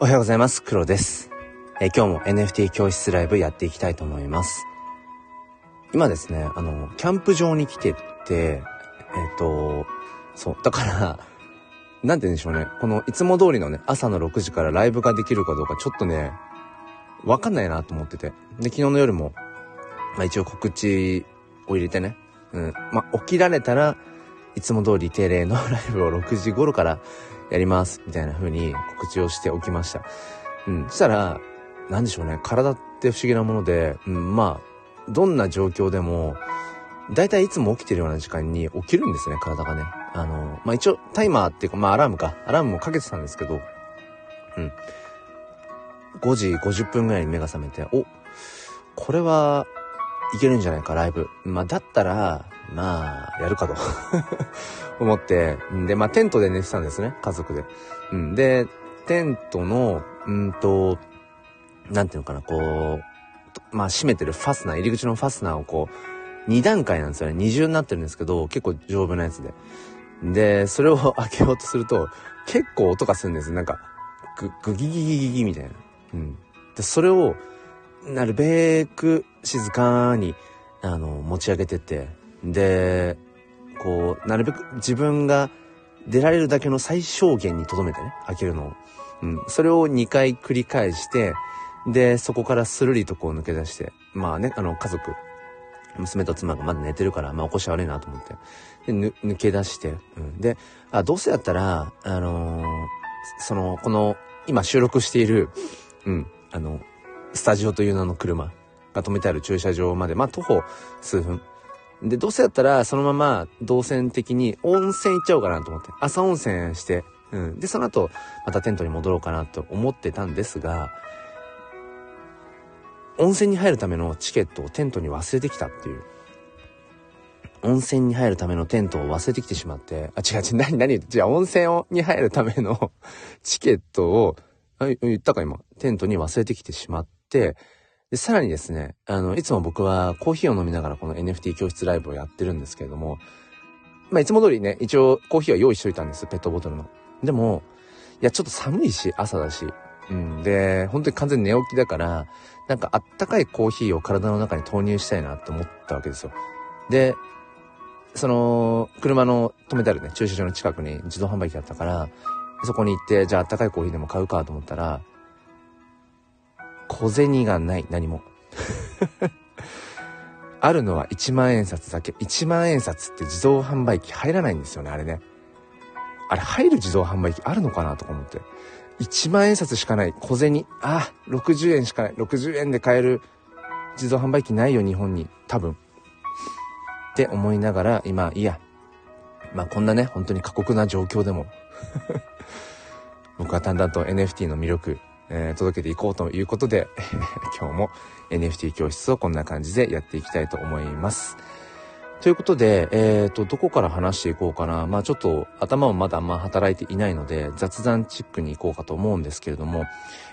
おはようございます。黒です。えー今日も NFT 教室ライブやっていきたいと思います。今ですね、あの、キャンプ場に来てて、えっ、と、そう、だから、なんて言うんでしょうね。この、いつも通りのね、朝の6時からライブができるかどうかちょっとね、わかんないなと思ってて。で、昨日の夜も、まあ一応告知を入れてね、うん、まあ起きられたら、いつも通り定例のライブを6時頃からやります、みたいな風に告知をしておきました。うん。そしたら、なんでしょうね。体って不思議なもので、うん、まあ、どんな状況でも、だいたいいつも起きてるような時間に起きるんですね、体がね。あの、まあ一応タイマーっていうか、まあアラームか。アラームもかけてたんですけど、うん。5時50分ぐらいに目が覚めて、お、これはいけるんじゃないか、ライブ。まあだったら、まあ、やるかと 思って、んで、まあテントで寝てたんですね、家族で。うん。で、テントの、うんと、なんていうのかな、こう、まあ閉めてるファスナー、入り口のファスナーをこう、2段階なんですよね。二重になってるんですけど、結構丈夫なやつで。で、それを 開けようとすると、結構音がするんです。なんか、ぐ、ぐぎぎぎぎぎみたいな。うん。で、それを、なるべく静かに、あの、持ち上げてって、で、こう、なるべく自分が出られるだけの最小限に留めてね、開けるのを。うん。それを2回繰り返して、で、そこからスルリとこう抜け出して、まあね、あの、家族、娘と妻がまだ寝てるから、まあ起こし悪いなと思って。で、抜け出して、うん。で、あ、どうせやったら、あのーその、この、今収録している、うん、あの、スタジオという名の車が止めてある駐車場まで、まあ徒歩数分。で、どうせやったら、そのまま動線的に温泉行っちゃおうかなと思って。朝温泉して、うん。で、その後、またテントに戻ろうかなと思ってたんですが、温泉に入るためのチケットをテントに忘れてきたっていう。温泉に入るためのテントを忘れてきてしまって、あ、違う違う、何、何、じゃあ温泉をに入るためのチケットを、あ、言ったか今、テントに忘れてきてしまって、で、さらにですね、あの、いつも僕はコーヒーを飲みながらこの NFT 教室ライブをやってるんですけれども、まあ、いつも通りね、一応コーヒーは用意しといたんです、ペットボトルの。でも、いや、ちょっと寒いし、朝だし。うん。で、本当に完全に寝起きだから、なんかあったかいコーヒーを体の中に投入したいなって思ったわけですよ。で、その、車の止めてあるね、駐車場の近くに自動販売機あったから、そこに行って、じゃああったかいコーヒーでも買うかと思ったら、小銭がない、何も。あるのは1万円札だけ。1万円札って自動販売機入らないんですよね、あれね。あれ入る自動販売機あるのかなとか思って。1万円札しかない。小銭。あ、60円しかない。60円で買える自動販売機ないよ、日本に。多分。って思いながら、今、いや。まあこんなね、本当に過酷な状況でも。僕はだんだんと NFT の魅力、えー届けていこうということで、今日も NFT 教室をこんな感じでやっていきたいと思います。ということで、えっ、と、どこから話していこうかな。まあちょっと頭もまだあんま働いていないので、雑談チックに行こうかと思うんですけれども、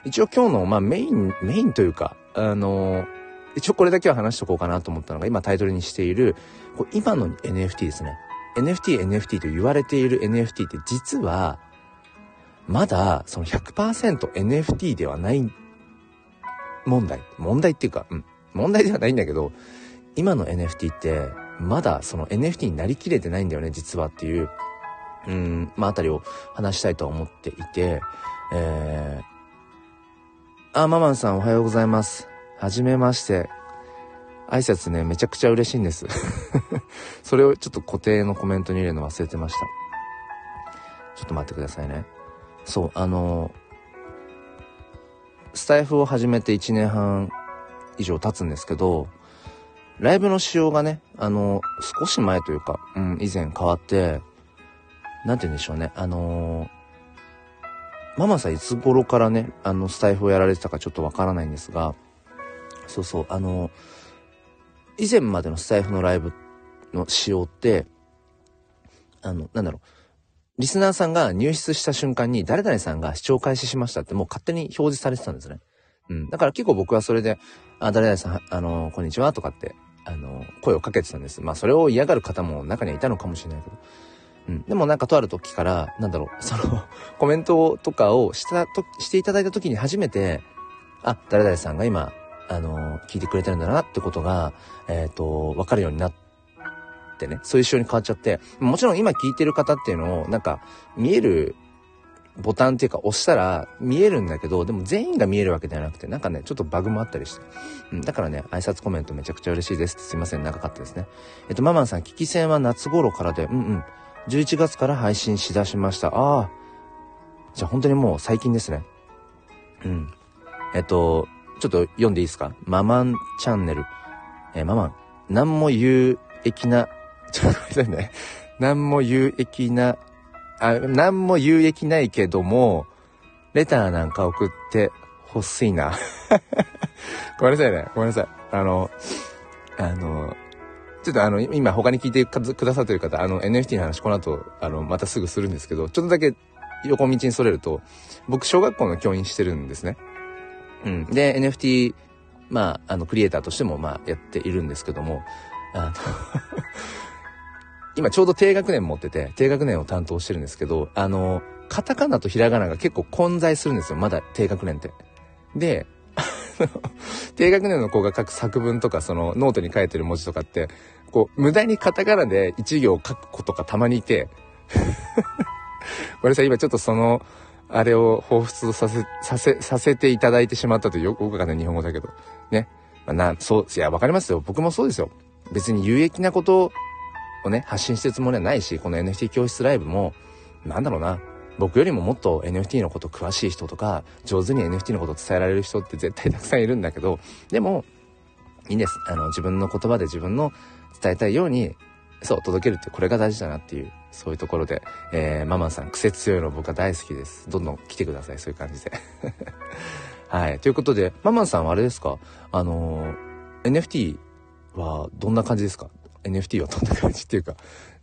一応今日の、まあメイン、メインというか、あの一応これだけは話しとこうかなと思ったのが、今タイトルにしている、こう今の NFT ですね。NFT、NFT と言われている NFT って実は、まだその 100%NFT ではない問題。問題っていうか、うん。問題ではないんだけど、今の NFT って、まだその NFT になりきれてないんだよね、実はっていう、うん、まあ、あたりを話したいと思っていて、えー、あ、ママンさんおはようございます。はじめまして。挨拶ね、めちゃくちゃ嬉しいんです。それをちょっと固定のコメントに入れるの忘れてました。ちょっと待ってくださいね。そう、あのスタイフを始めて1年半以上経つんですけど、ライブの仕様がね、あの、少し前というか、うん、以前変わって、なんて言うんでしょうね、あのママさんいつ頃からね、あの、スタイフをやられてたかちょっとわからないんですが、そうそう、あの以前までのスタイフのライブの仕様って、あの、なんだろう、リスナーさんが入室した瞬間に誰々さんが視聴開始しましたってもう勝手に表示されてたんですね。うん。だから結構僕はそれで、あ、誰々さん、あの、こんにちはとかって、あの、声をかけてたんです。まあそれを嫌がる方も中にはいたのかもしれないけど。うん。でもなんかとある時から、なんだろう、そのコメントとかをしたと、していただいた時に初めて、あ、誰々さんが今、あの、聞いてくれてるんだなってことが、えっ、ー、と、わかるようになってってね、そういう仕様に変わっちゃって、もちろん今聞いてる方っていうのを、なんか、見えるボタンっていうか押したら見えるんだけど、でも全員が見えるわけではなくて、なんかね、ちょっとバグもあったりして。うん、だからね、挨拶コメントめちゃくちゃ嬉しいですすいません、長かったですね。えっと、ママンさん、聞き戦は夏頃からで、うんうん。11月から配信しだしました。ああ。じゃあ本当にもう最近ですね。うん。えっと、ちょっと読んでいいですか？ママンチャンネル。えー、ママン、何も有益な、ちょっと待ってね。何も有益なあ、何も有益ないけども、レターなんか送ってほしいな。ごめんなさいね。ごめんなさい。あの、あの、ちょっとあの、今他に聞いてくださってる方、あの、NFT の話この後、あの、またすぐするんですけど、ちょっとだけ横道にそれると、僕、小学校の教員してるんですね。うん。で、NFT、まあ、あの、クリエイターとしても、まあ、やっているんですけども、あの今ちょうど低学年持ってて、低学年を担当してるんですけど、あの、カタカナとひらがなが結構混在するんですよ。まだ低学年って。で、低学年の子が書く作文とか、そのノートに書いてる文字とかって、こう、無駄にカタカナで一行書く子とかたまにいて、ごめんなさい、今ちょっとその、あれを彷彿とさせ、させ、させていただいてしまったとよくわかんない日本語だけど。ね。まあ、な、そう、いや、わかりますよ。僕もそうですよ。別に有益なことをね、発信してるつもりはないし、この NFT 教室ライブも、なんだろうな、僕よりももっと NFT のこと詳しい人とか、上手に NFT のこと伝えられる人って絶対たくさんいるんだけど、でも、いいんです。あの、自分の言葉で自分の伝えたいように、そう、届けるってこれが大事だなっていう、そういうところで、えー、ママンさん、癖強いの僕は大好きです。どんどん来てください、そういう感じで。はい。ということで、ママさんはあれですか？あのー、NFT はどんな感じですか？NFT はどんな感じっていうか、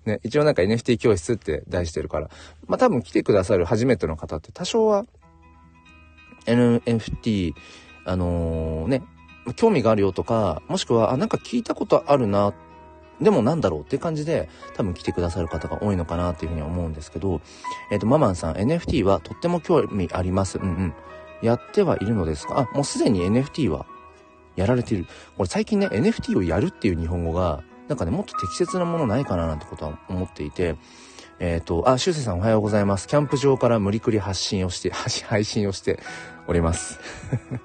ね、一応なんか NFT 教室って題してるから、まあ多分来てくださる初めての方って多少は NFT、あのー、ね、興味があるよとか、もしくは、あ、なんか聞いたことあるな、でもなんだろうって感じで多分来てくださる方が多いのかなっていうふうに思うんですけど、えっ、ー、と、ママンさん NFT はとっても興味あります。うんうん。やってはいるのですか？あ、もうすでに NFT はやられている。これ最近ね、NFT をやるっていう日本語がなんかね、もっと適切なものないかななんてことは思っていて、えっ、ー、と、あ、しゅうせいさんおはようございます。キャンプ場から無理くり発信をして、配信をしております。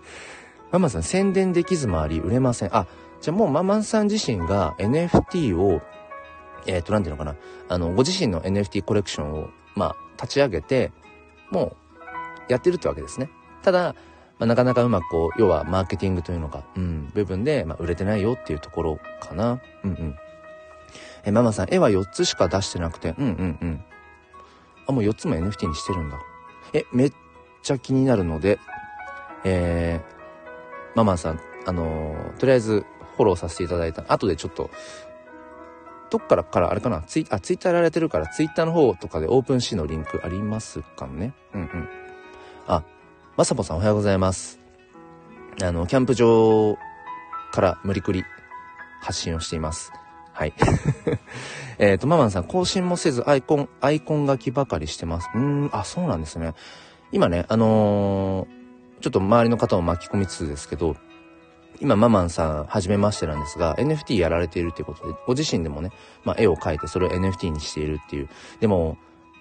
ママさん、宣伝できず回り売れません。あ、じゃあもうママさん自身が NFT を、えっ、ー、と、なんていうのかな。あの、ご自身の NFT コレクションを、まあ、立ち上げて、もう、やってるってわけですね。ただ、まあ、なかなかうまくこう、要はマーケティングというのか、うん、部分で、まあ、売れてないよっていうところかな。うんうん。え、ママさん、絵は4つしか出してなくて、うんうんうん。あ、もう4つも NFT にしてるんだ。え、めっちゃ気になるので、えー、ママさん、あのー、とりあえずフォローさせていただいた。後でちょっと、どっからからあれかな？ツイあ、ツイッターやられてるから、ツイッターの方とかでオープンシーのリンクありますかね？うんうん。あ、まさぽさんおはようございます。あの、キャンプ場から無理くり発信をしています。はい。えっと、ママンさん、更新もせずアイコン、アイコン書きばかりしてます。うーん、あ、そうなんですね。今ね、あのー、ちょっと周りの方を巻き込みつつですけど、今、ママンさん、はじめましてなんですが、NFT やられているということで、ご自身でもね、まあ、絵を描いて、それを NFT にしているっていう。でも、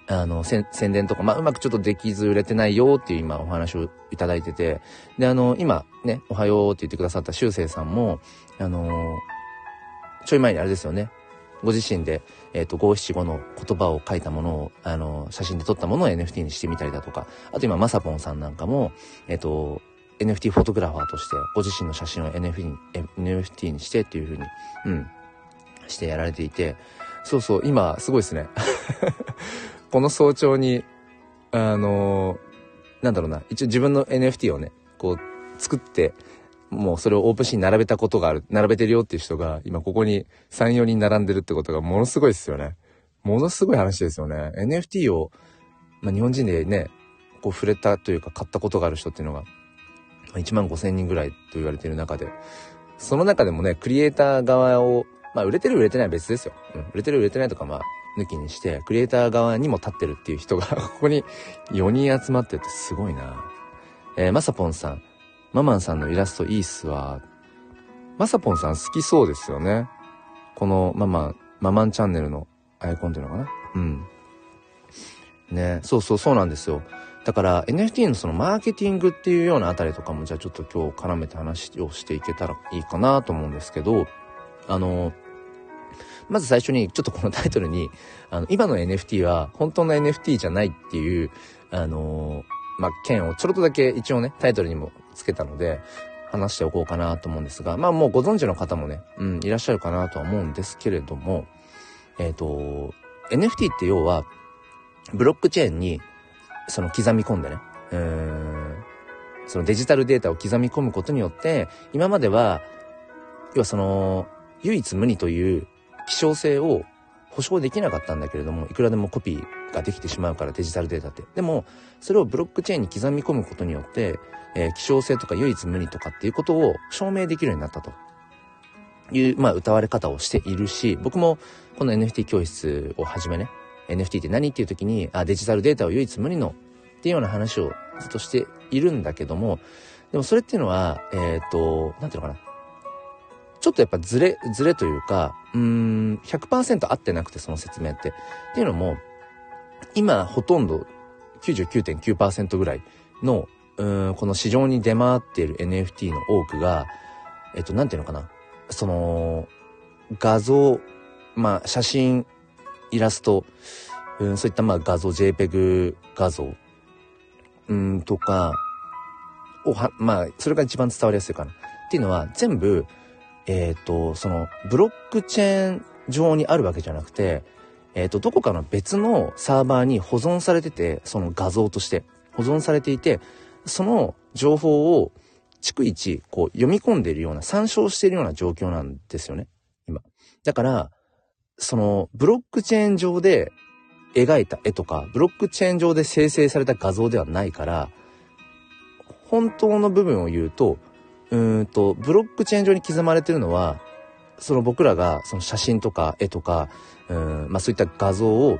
あの、宣伝とか、まあ、うまくちょっとできず売れてないよっていう今お話をいただいてて、で、あの、今ね、おはようって言ってくださった修正さんも、あの、ちょい前にあれですよね、ご自身で、えっ、ー、と、五七五の言葉を書いたものを、あの、写真で撮ったものを NFT にしてみたりだとか、あと今、まさぽんさんなんかも、えっ、ー、と、NFT フォトグラファーとして、ご自身の写真を NFT に、NFT にしてっていう風に、うん、してやられていて、そうそう、今、すごいですね。この早朝に、あの、なんだろうな、一応自分の NFT をね、こう、作って、もうそれをオープンシーに並べたことがある、並べてるよっていう人が、今ここに3、4人並んでるってことがものすごいですよね。ものすごい話ですよね。NFT を、まあ、日本人でね、こう触れたというか買ったことがある人っていうのが、1万5千人ぐらいと言われている中で、その中でもね、クリエイター側を、まあ売れてる売れてないは別ですよ。うん、売れてる売れてないとかまあ抜きにして、クリエイター側にも立ってるっていう人がここに4人集まっててすごいな。えー、まさぽんさん。ママンさんのイラストいいっすわ。まさぽんさん好きそうですよね。このママ、ママンチャンネルのアイコンっていうのかな？うん。ね、そうそうそうなんですよ。だから NFT のそのマーケティングっていうようなあたりとかもじゃあちょっと今日絡めて話をしていけたらいいかなと思うんですけど、あの、まず最初にちょっとこのタイトルに、あの、今の NFT は本当の NFT じゃないっていう、あの、まあ、件をちょろっとだけ一応ね、タイトルにもつけたので、話しておこうかなと思うんですが、まあもうご存知の方もね、うん、いらっしゃるかなとは思うんですけれども、えっ、ー、と、NFT って要は、ブロックチェーンにその刻み込んでね、うん、そのデジタルデータを刻み込むことによって、今までは、要はその、唯一無二という希少性を保証できなかったんだけれども、いくらでもコピーができてしまうからデジタルデータって。でも、それをブロックチェーンに刻み込むことによって、えー、希少性とか唯一無二とかっていうことを証明できるようになったという、まあ、歌われ方をしているし、僕もこの NFT 教室をはじめね、NFT って何っていう時に、あ、デジタルデータを唯一無二のっていうような話をずっとしているんだけども、でもそれっていうのは、えっ、ー、と、なんていうのかな。ちょっとやっぱずれ、ずれというか、うーん、100%合ってなくて、その説明って。っていうのも、今、ほとんど99.9%ぐらいの、うん、この市場に出回っている NFT の多くが、えっと、なんていうのかな。その、画像、まあ、写真、イラスト、うん、そういったまあ画像、JPEG 画像、うんとか、をは、まあ、それが一番伝わりやすいかな。っていうのは、全部、えっ、ー、と、その、ブロックチェーン上にあるわけじゃなくて、えっ、ー、と、どこかの別のサーバーに保存されてて、その画像として保存されていて、その情報を逐一、こう、読み込んでいるような、参照しているような状況なんですよね。今。だから、その、ブロックチェーン上で描いた絵とか、ブロックチェーン上で生成された画像ではないから、本当の部分を言うと、うんと、ブロックチェーン上に刻まれてるのは、その僕らがその写真とか絵とか、うん、まあそういった画像を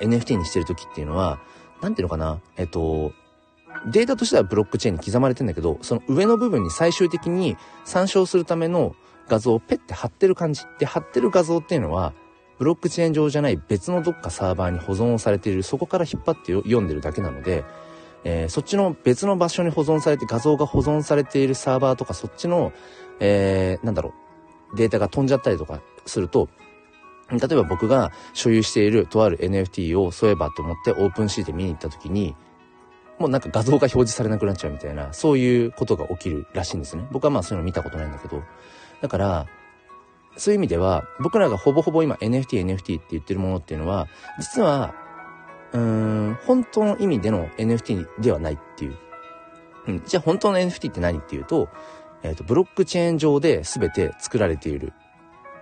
NFT にしてる時っていうのは、なんていうのかな、えっと、データとしてはブロックチェーンに刻まれてんだけど、その上の部分に最終的に参照するための画像をペッて貼ってる感じ。で、貼ってる画像っていうのは、ブロックチェーン上じゃない別のどっかサーバーに保存をされている、そこから引っ張って読んでるだけなので、えー、そっちの別の場所に保存されて、画像が保存されているサーバーとか、そっちの、えー、なんだろう、データが飛んじゃったりとかすると、例えば僕が所有しているとある NFT をそういえばと思ってオープンシーで見に行った時に、もうなんか画像が表示されなくなっちゃうみたいな、そういうことが起きるらしいんですね。僕はまあそういうの見たことないんだけど。だから、そういう意味では、僕らがほぼほぼ今 NFT、NFT って言ってるものっていうのは、実は、うーん、本当の意味での NFT ではないっていう。うん。じゃあ本当の NFT って何っていうと、えっ、ー、と、ブロックチェーン上で全て作られている。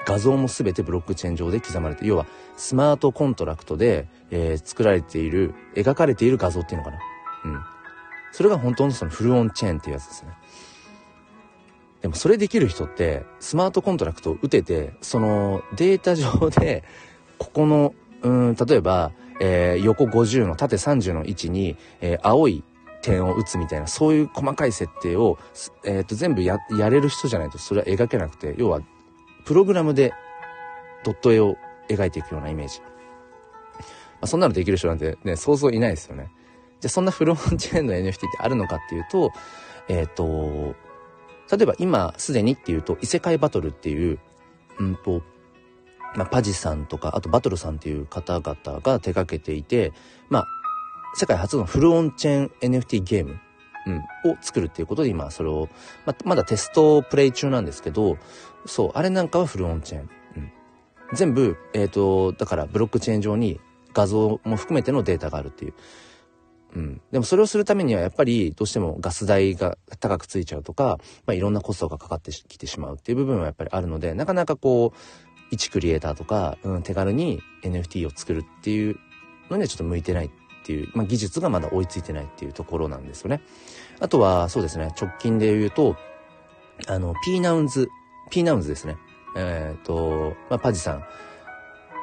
画像も全てブロックチェーン上で刻まれて、要はスマートコントラクトで、えー、作られている、描かれている画像っていうのかな。うん。それが本当のそのフルオンチェーンっていうやつですね。でもそれできる人ってスマートコントラクトを打てて、そのデータ上で、ここの、うん、例えば、えー、横50の縦30の位置に、えー、青い点を打つみたいな、そういう細かい設定を、えっ、ー、と、全部や、やれる人じゃないとそれは描けなくて、要は、プログラムでドット絵を描いていくようなイメージ。まあ、そんなのできる人なんてね、想像いないですよね。じゃあそんなフロンチェーンの NFT ってあるのかっていうと、えっ、ー、と、例えば今すでにっていうと異世界バトルっていう、うんと、まあ、パジさんとか、あとバトルさんっていう方々が手掛けていて、まあ、世界初のフルオンチェーン NFT ゲーム、うん、を作るっていうことで今それを、まあ、まだテストプレイ中なんですけど、そう、あれなんかはフルオンチェーン。うん、全部、えっ、ー、と、だからブロックチェーン上に画像も含めてのデータがあるっていう。うん。でもそれをするためにはやっぱりどうしてもガス代が高くついちゃうとか、まあいろんなコストがかかってきてしまうっていう部分はやっぱりあるので、なかなかこう、一クリエイターとか、うん、手軽に NFT を作るっていうのにはちょっと向いてないっていう、まあ技術がまだ追いついてないっていうところなんですよね。あとは、そうですね、直近で言うと、あの、P ナウンズ、P ナウンズですね。えっ、ー、と、まあ、パジさん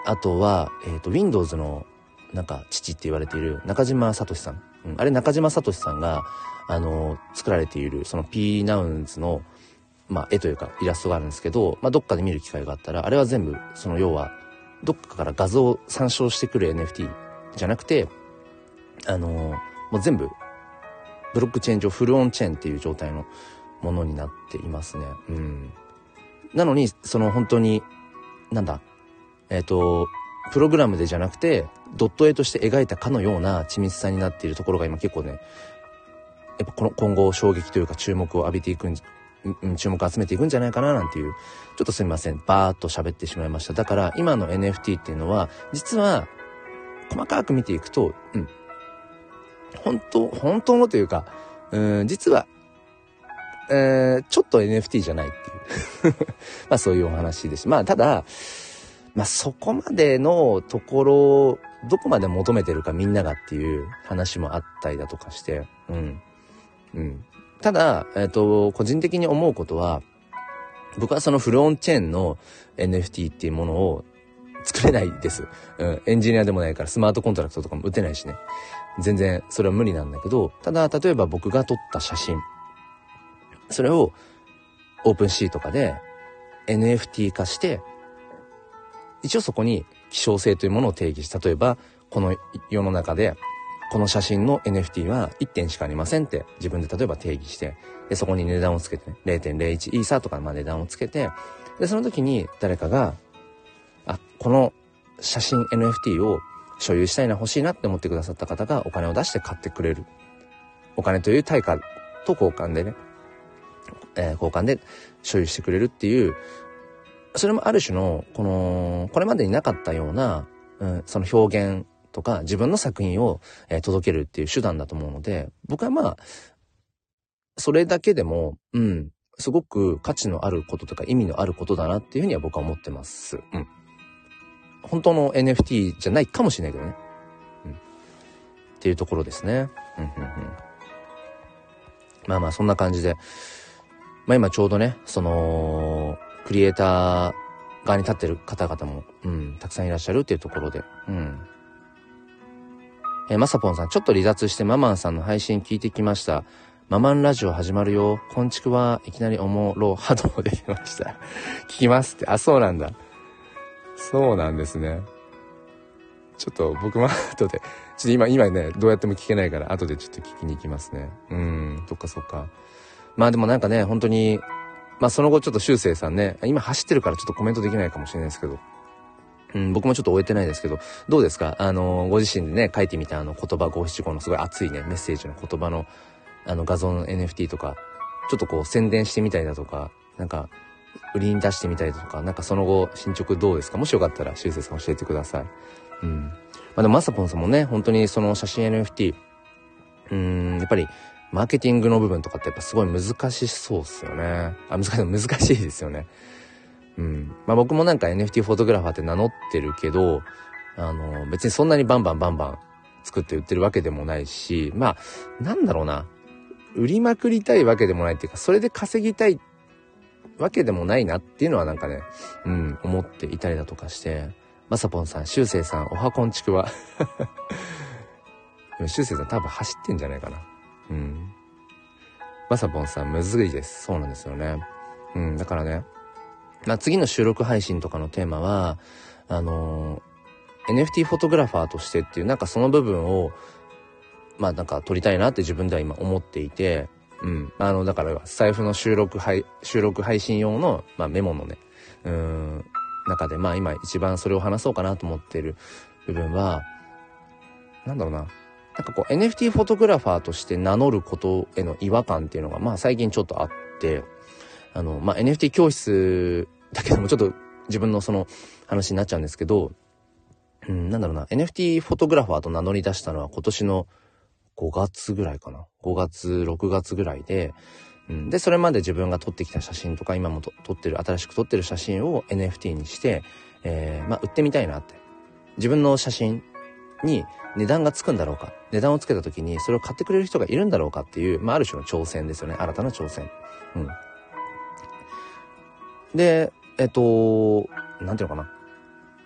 あとは、えっ、ー、と、Windows の、なんか、父って言われている中島聡さん。うん、あれ中島聡さんが、あの、作られている、その P ナウンズの、まあ、絵というかイラストがあるんですけど、まあ、どっかで見る機会があったら、あれは全部、その要は、どっかから画像を参照してくる NFT じゃなくて、あのもう全部、ブロックチェーン上フルオンチェーンっていう状態のものになっていますね。うん。なのに、その本当に、なんだ、えっ、ー、と、プログラムでじゃなくて、ドット絵として描いたかのような緻密さになっているところが今結構ね、やっぱこの今後衝撃というか注目を浴びていくん注目を集めていくんじゃないかななんていう、ちょっとすみません。バーっと喋ってしまいました。だから今の NFT っていうのは、実は、細かく見ていくと、うん。本当、本当のというか、うん、実は、えー、ちょっと NFT じゃないっていう まあそういうお話です。まあただ、まあそこまでのところ、どこまで求めてるかみんながっていう話もあったりだとかして、うん。うん。ただ、えっ、ー、と、個人的に思うことは、僕はそのフルオンチェーンの NFT っていうものを作れないです。うん、エンジニアでもないからスマートコントラクトとかも打てないしね。全然それは無理なんだけど、ただ、例えば僕が撮った写真、それをオープンシーとかで NFT 化して、一応そこに希少性というものを定義し、例えば、この世の中でこの写真の NFT は1点しかありませんって自分で例えば定義して、で、そこに値段をつけてね、0.01イーサーとかまあ値段をつけて、で、その時に誰かが、あ、この写真 NFT を所有したいな、欲しいなって思ってくださった方がお金を出して買ってくれる。お金という対価と交換でね、えー、交換で所有してくれるっていう、それもある種の、この、これまでになかったような、うん、その表現とか自分の作品を、え、届けるっていう手段だと思うので、僕はまあ、それだけでも、うん、すごく価値のあることとか意味のあることだなっていうふうには僕は思ってます。うん。本当の NFT じゃないかもしれないけどね。うん。っていうところですね。うんうん。まあまあそんな感じで。まあ今ちょうどね、その、クリエイター側に立ってる方々も、うん、たくさんいらっしゃるっていうところで、うん。え、まさぽんさん、ちょっと離脱してママンさんの配信聞いてきました。ママンラジオ始まるよ。こんちくはいきなりおもろ波動できました。聞きますって。あ、そうなんだ。そうなんですね。ちょっと僕も後で、ちょっと今、今ね、どうやっても聞けないから後でちょっと聞きに行きますね。うん、そっかそっか。まあでもなんかね、本当に、まあその後ちょっと修正さんね、今走ってるからちょっとコメントできないかもしれないですけど、うん、僕もちょっと終えてないですけど、どうですか？あの、ご自身でね、書いてみたあの言葉五七五のすごい熱いね、メッセージの言葉の、あの画像の NFT とか、ちょっとこう宣伝してみたりだとか、なんか、売りに出してみたりとか、なんかその後進捗どうですか？もしよかったら、修正さん教えてください。うん。まあでもまさぽんさんもね、本当にその写真 NFT、うん、やっぱり、マーケティングの部分とかってやっぱすごい難しそうっすよね。あ、難しい、難しいですよね。うん。まあ僕もなんか NFT フォトグラファーって名乗ってるけど、あの、別にそんなにバンバンバンバン作って売ってるわけでもないし、まあ、なんだろうな。売りまくりたいわけでもないっていうか、それで稼ぎたいっわけでもないなっていうのはなんかね、うん、思っていたりだとかして、まさぽんさん、しゅうせいさん、おはこんちくわ。しゅうせいさん多分走ってんじゃないかな。うん。まさぽんさん、むずいです。そうなんですよね。うん、だからね、まあ、次の収録配信とかのテーマは、あのー、NFT フォトグラファーとしてっていう、なんかその部分を、まあなんか撮りたいなって自分では今思っていて、うん。あの、だから、財布の収録配、収録配信用の、まあメモのね、うん、中で、まあ今一番それを話そうかなと思ってる部分は、なんだろうな。なんかこう NFT フォトグラファーとして名乗ることへの違和感っていうのが、まあ最近ちょっとあって、あの、まあ、NFT 教室だけどもちょっと自分のその話になっちゃうんですけど、うん、なんだろうな、NFT フォトグラファーと名乗り出したのは今年の5月ぐらいかな。5月、6月ぐらいで、うん、で、それまで自分が撮ってきた写真とか、今も撮ってる、新しく撮ってる写真を NFT にして、えー、まあ、売ってみたいなって。自分の写真に値段がつくんだろうか。値段をつけた時にそれを買ってくれる人がいるんだろうかっていう、まあ、ある種の挑戦ですよね。新たな挑戦。うん。で、えっと、なんていうのかな。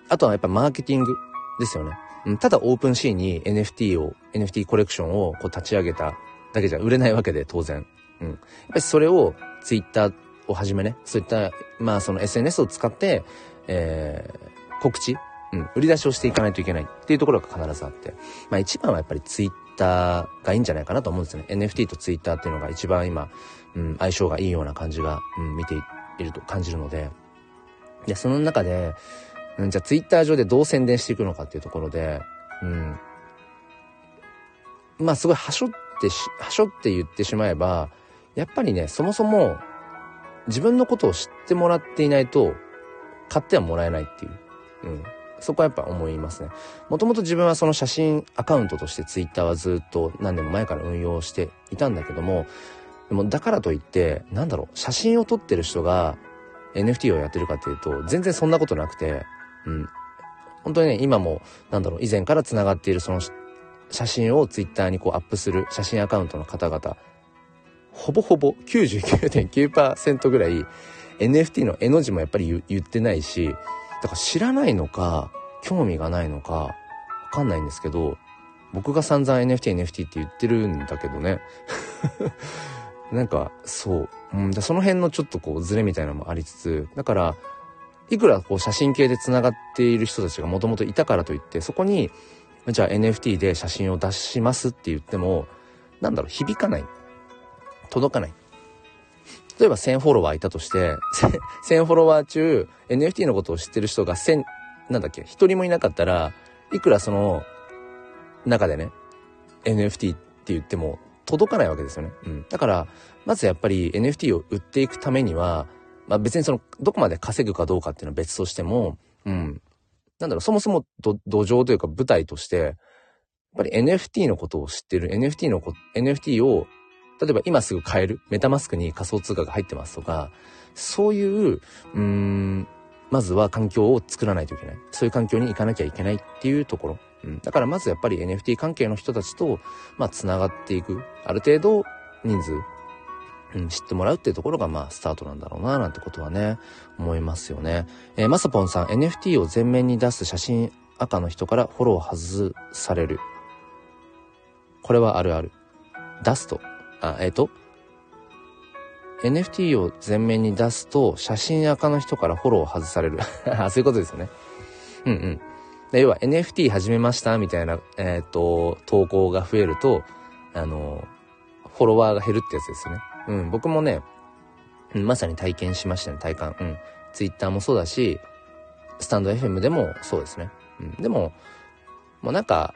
あとはやっぱマーケティングですよね。ただオープンシーンに NFT を、NFT コレクションをこう立ち上げただけじゃ売れないわけで当然。うん。やっぱりそれを Twitter をはじめね、そういった、まあその SNS を使って、えー、告知、うん、売り出しをしていかないといけないっていうところが必ずあって。まあ一番はやっぱり Twitter がいいんじゃないかなと思うんですね。NFT と Twitter っていうのが一番今、うん、相性がいいような感じが、うん、見ていると感じるので。で、その中で、うん、じゃあ Twitter 上でどう宣伝していくのかっていうところで、うん。まあすごいはしょってし、はしょって言ってしまえば、やっぱりね、そもそも自分のことを知ってもらっていないと、買ってはもらえないっていう。うん。そこはやっぱ思いますね。もともと自分はその写真アカウントとしてツイッターはずっと何年も前から運用していたんだけども、でもだからといって、なんだろう、写真を撮ってる人が NFT をやってるかっていうと、全然そんなことなくて、うん。本当にね、今も、なんだろう、以前から繋がっているその写真をツイッターにこうアップする写真アカウントの方々、ほぼほぼ99.9%ぐらい NFT の絵の字もやっぱり言ってないし、だから知らないのか、興味がないのか、わかんないんですけど、僕が散々 NFT、NFT って言ってるんだけどね。なんか、そう。うん、その辺のちょっとこう、ズレみたいなのもありつつ、だから、いくらこう、写真系で繋がっている人たちがもともといたからといって、そこに、じゃあ NFT で写真を出しますって言っても、なんだろう、響かない。届かない。例えば1000フォロワーいたとして、1000フォロワー中、NFT のことを知ってる人が1000、なんだっけ、一人もいなかったら、いくらその、中でね、NFT って言っても届かないわけですよね。うん。だから、まずやっぱり NFT を売っていくためには、まあ別にその、どこまで稼ぐかどうかっていうのは別としても、うん。なんだろう、そもそも土壌というか舞台として、やっぱり NFT のことを知ってる、NFT のこ、NFT を例えば今すぐ買えるメタマスクに仮想通貨が入ってますとか、そういう、うーん、まずは環境を作らないといけない。そういう環境に行かなきゃいけないっていうところ。うん、だからまずやっぱり NFT 関係の人たちと、まあ、繋がっていく。ある程度人数、うん、知ってもらうっていうところがまあスタートなんだろうななんてことはね、思いますよね。えー、まさぽんさん、NFT を前面に出す写真赤の人からフォロー外される。これはあるある。出すとあ、えっ、ー、と、NFT を前面に出すと、写真赤の人からフォローを外される。あそういうことですよね。うんうん。で要は NFT 始めましたみたいな、えっ、ー、と、投稿が増えると、あの、フォロワーが減るってやつですよね。うん、僕もね、まさに体験しましたね、体感。うん。Twitter もそうだし、スタンド FM でもそうですね。うん。でも、もうなんか、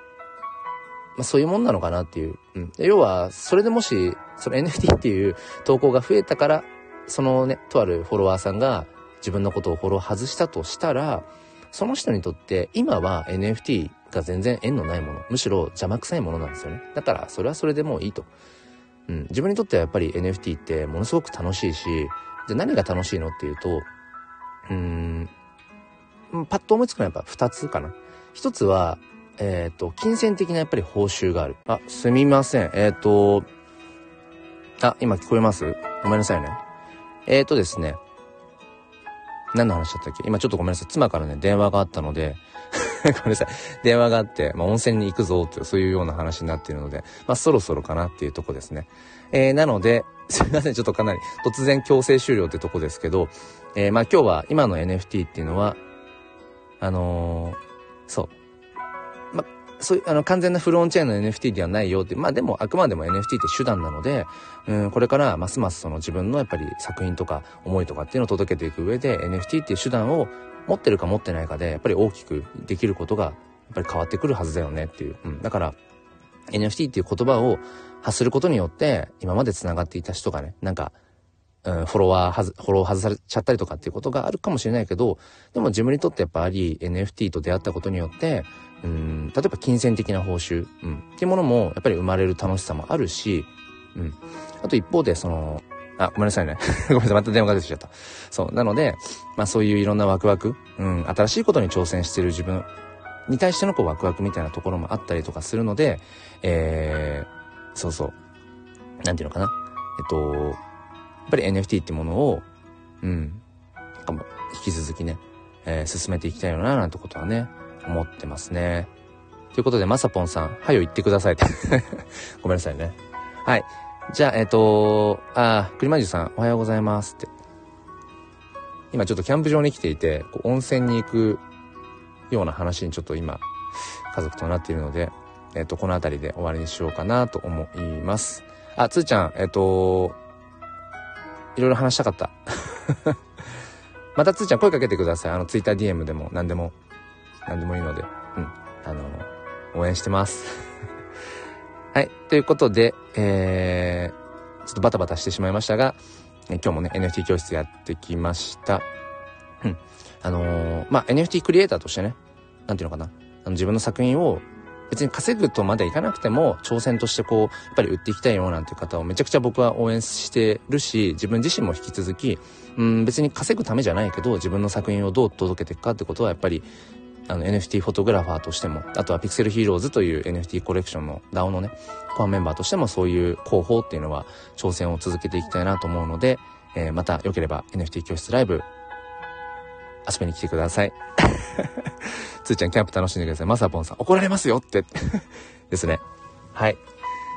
まあ、そういうもんなのかなっていう。うん。要は、それでもし、その NFT っていう投稿が増えたから、そのね、とあるフォロワーさんが自分のことをフォロー外したとしたら、その人にとって今は NFT が全然縁のないもの、むしろ邪魔くさいものなんですよね。だからそれはそれでもういいと。うん。自分にとってはやっぱり NFT ってものすごく楽しいし、じゃ何が楽しいのっていうと、うーん、パッと思いつくのはやっぱ二つかな。一つは、えっ、ー、と、金銭的なやっぱり報酬がある。あ、すみません。えっ、ー、と、あ、今聞こえます？ごめんなさいね。えっ、ー、とですね。何の話だったっけ？今ちょっとごめんなさい。妻からね、電話があったので ごめんなさい。電話があって、まあ、温泉に行くぞという、そういうような話になっているので、まあ、そろそろかなっていうとこですね。えー、なので、すみません。ちょっとかなり突然強制終了ってとこですけど、えー、まあ、今日は今の NFT っていうのは、あのー、そう。そういう、あの、完全なフルオンチェーンの NFT ではないよって、まあでも、あくまでも NFT って手段なので、うん、これからますますその自分のやっぱり作品とか思いとかっていうのを届けていく上で、NFT っていう手段を持ってるか持ってないかで、やっぱり大きくできることが、やっぱり変わってくるはずだよねっていう。うん、だから、NFT っていう言葉を発することによって、今まで繋がっていた人がね、なんか、うん、フォロワーはず、フォロー外されちゃったりとかっていうことがあるかもしれないけど、でも自分にとってやっぱり NFT と出会ったことによって、うん、例えば金銭的な報酬、うん、っていうものもやっぱり生まれる楽しさもあるし、うん。あと一方で、その、あ、ごめんなさいね。ごめんなさい。また電話が出てきちゃった。そう。なので、まあそういういろんなワクワク、うん、新しいことに挑戦してる自分に対してのこうワクワクみたいなところもあったりとかするので、えー、そうそう。なんていうのかな。えっと、やっぱり NFT ってものを、うん、引き続きね、えー、進めていきたいよな、なんてことはね、思ってますね。ということで、まさぽんさん、はよ言ってくださいって。ごめんなさいね。はい。じゃあ、えっ、ー、と、ああ、栗まじゅさん、おはようございますって。今ちょっとキャンプ場に来ていて、こう温泉に行くような話にちょっと今、家族となっているので、えっ、ー、と、この辺りで終わりにしようかなと思います。あ、つーちゃん、えっ、ー、と、いろいろ話したかった。またつーちゃん声かけてください。あの、ツイッター DM でも何でも、何でもいいので、うん。あの、応援してます。はい。ということで、えー、ちょっとバタバタしてしまいましたが、え今日もね、NFT 教室やってきました。うん。あのー、まあ、NFT クリエイターとしてね、なんていうのかな。あの自分の作品を別に稼ぐとまでいかなくても挑戦としてこうやっぱり売っていきたいよなんていう方をめちゃくちゃ僕は応援してるし自分自身も引き続きうん別に稼ぐためじゃないけど自分の作品をどう届けていくかってことはやっぱりあの NFT フォトグラファーとしてもあとはピクセルヒーローズという NFT コレクションの DAO のねコアメンバーとしてもそういう広報っていうのは挑戦を続けていきたいなと思うので、えー、また良ければ NFT 教室ライブ遊びに来てください。つーちゃんキャンプ楽しんでください。まさぽんさん、怒られますよって ですね。はい。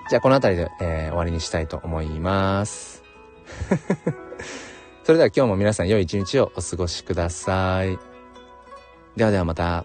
じゃあこの辺りで、えー、終わりにしたいと思います。それでは今日も皆さん良い一日をお過ごしください。ではではまた。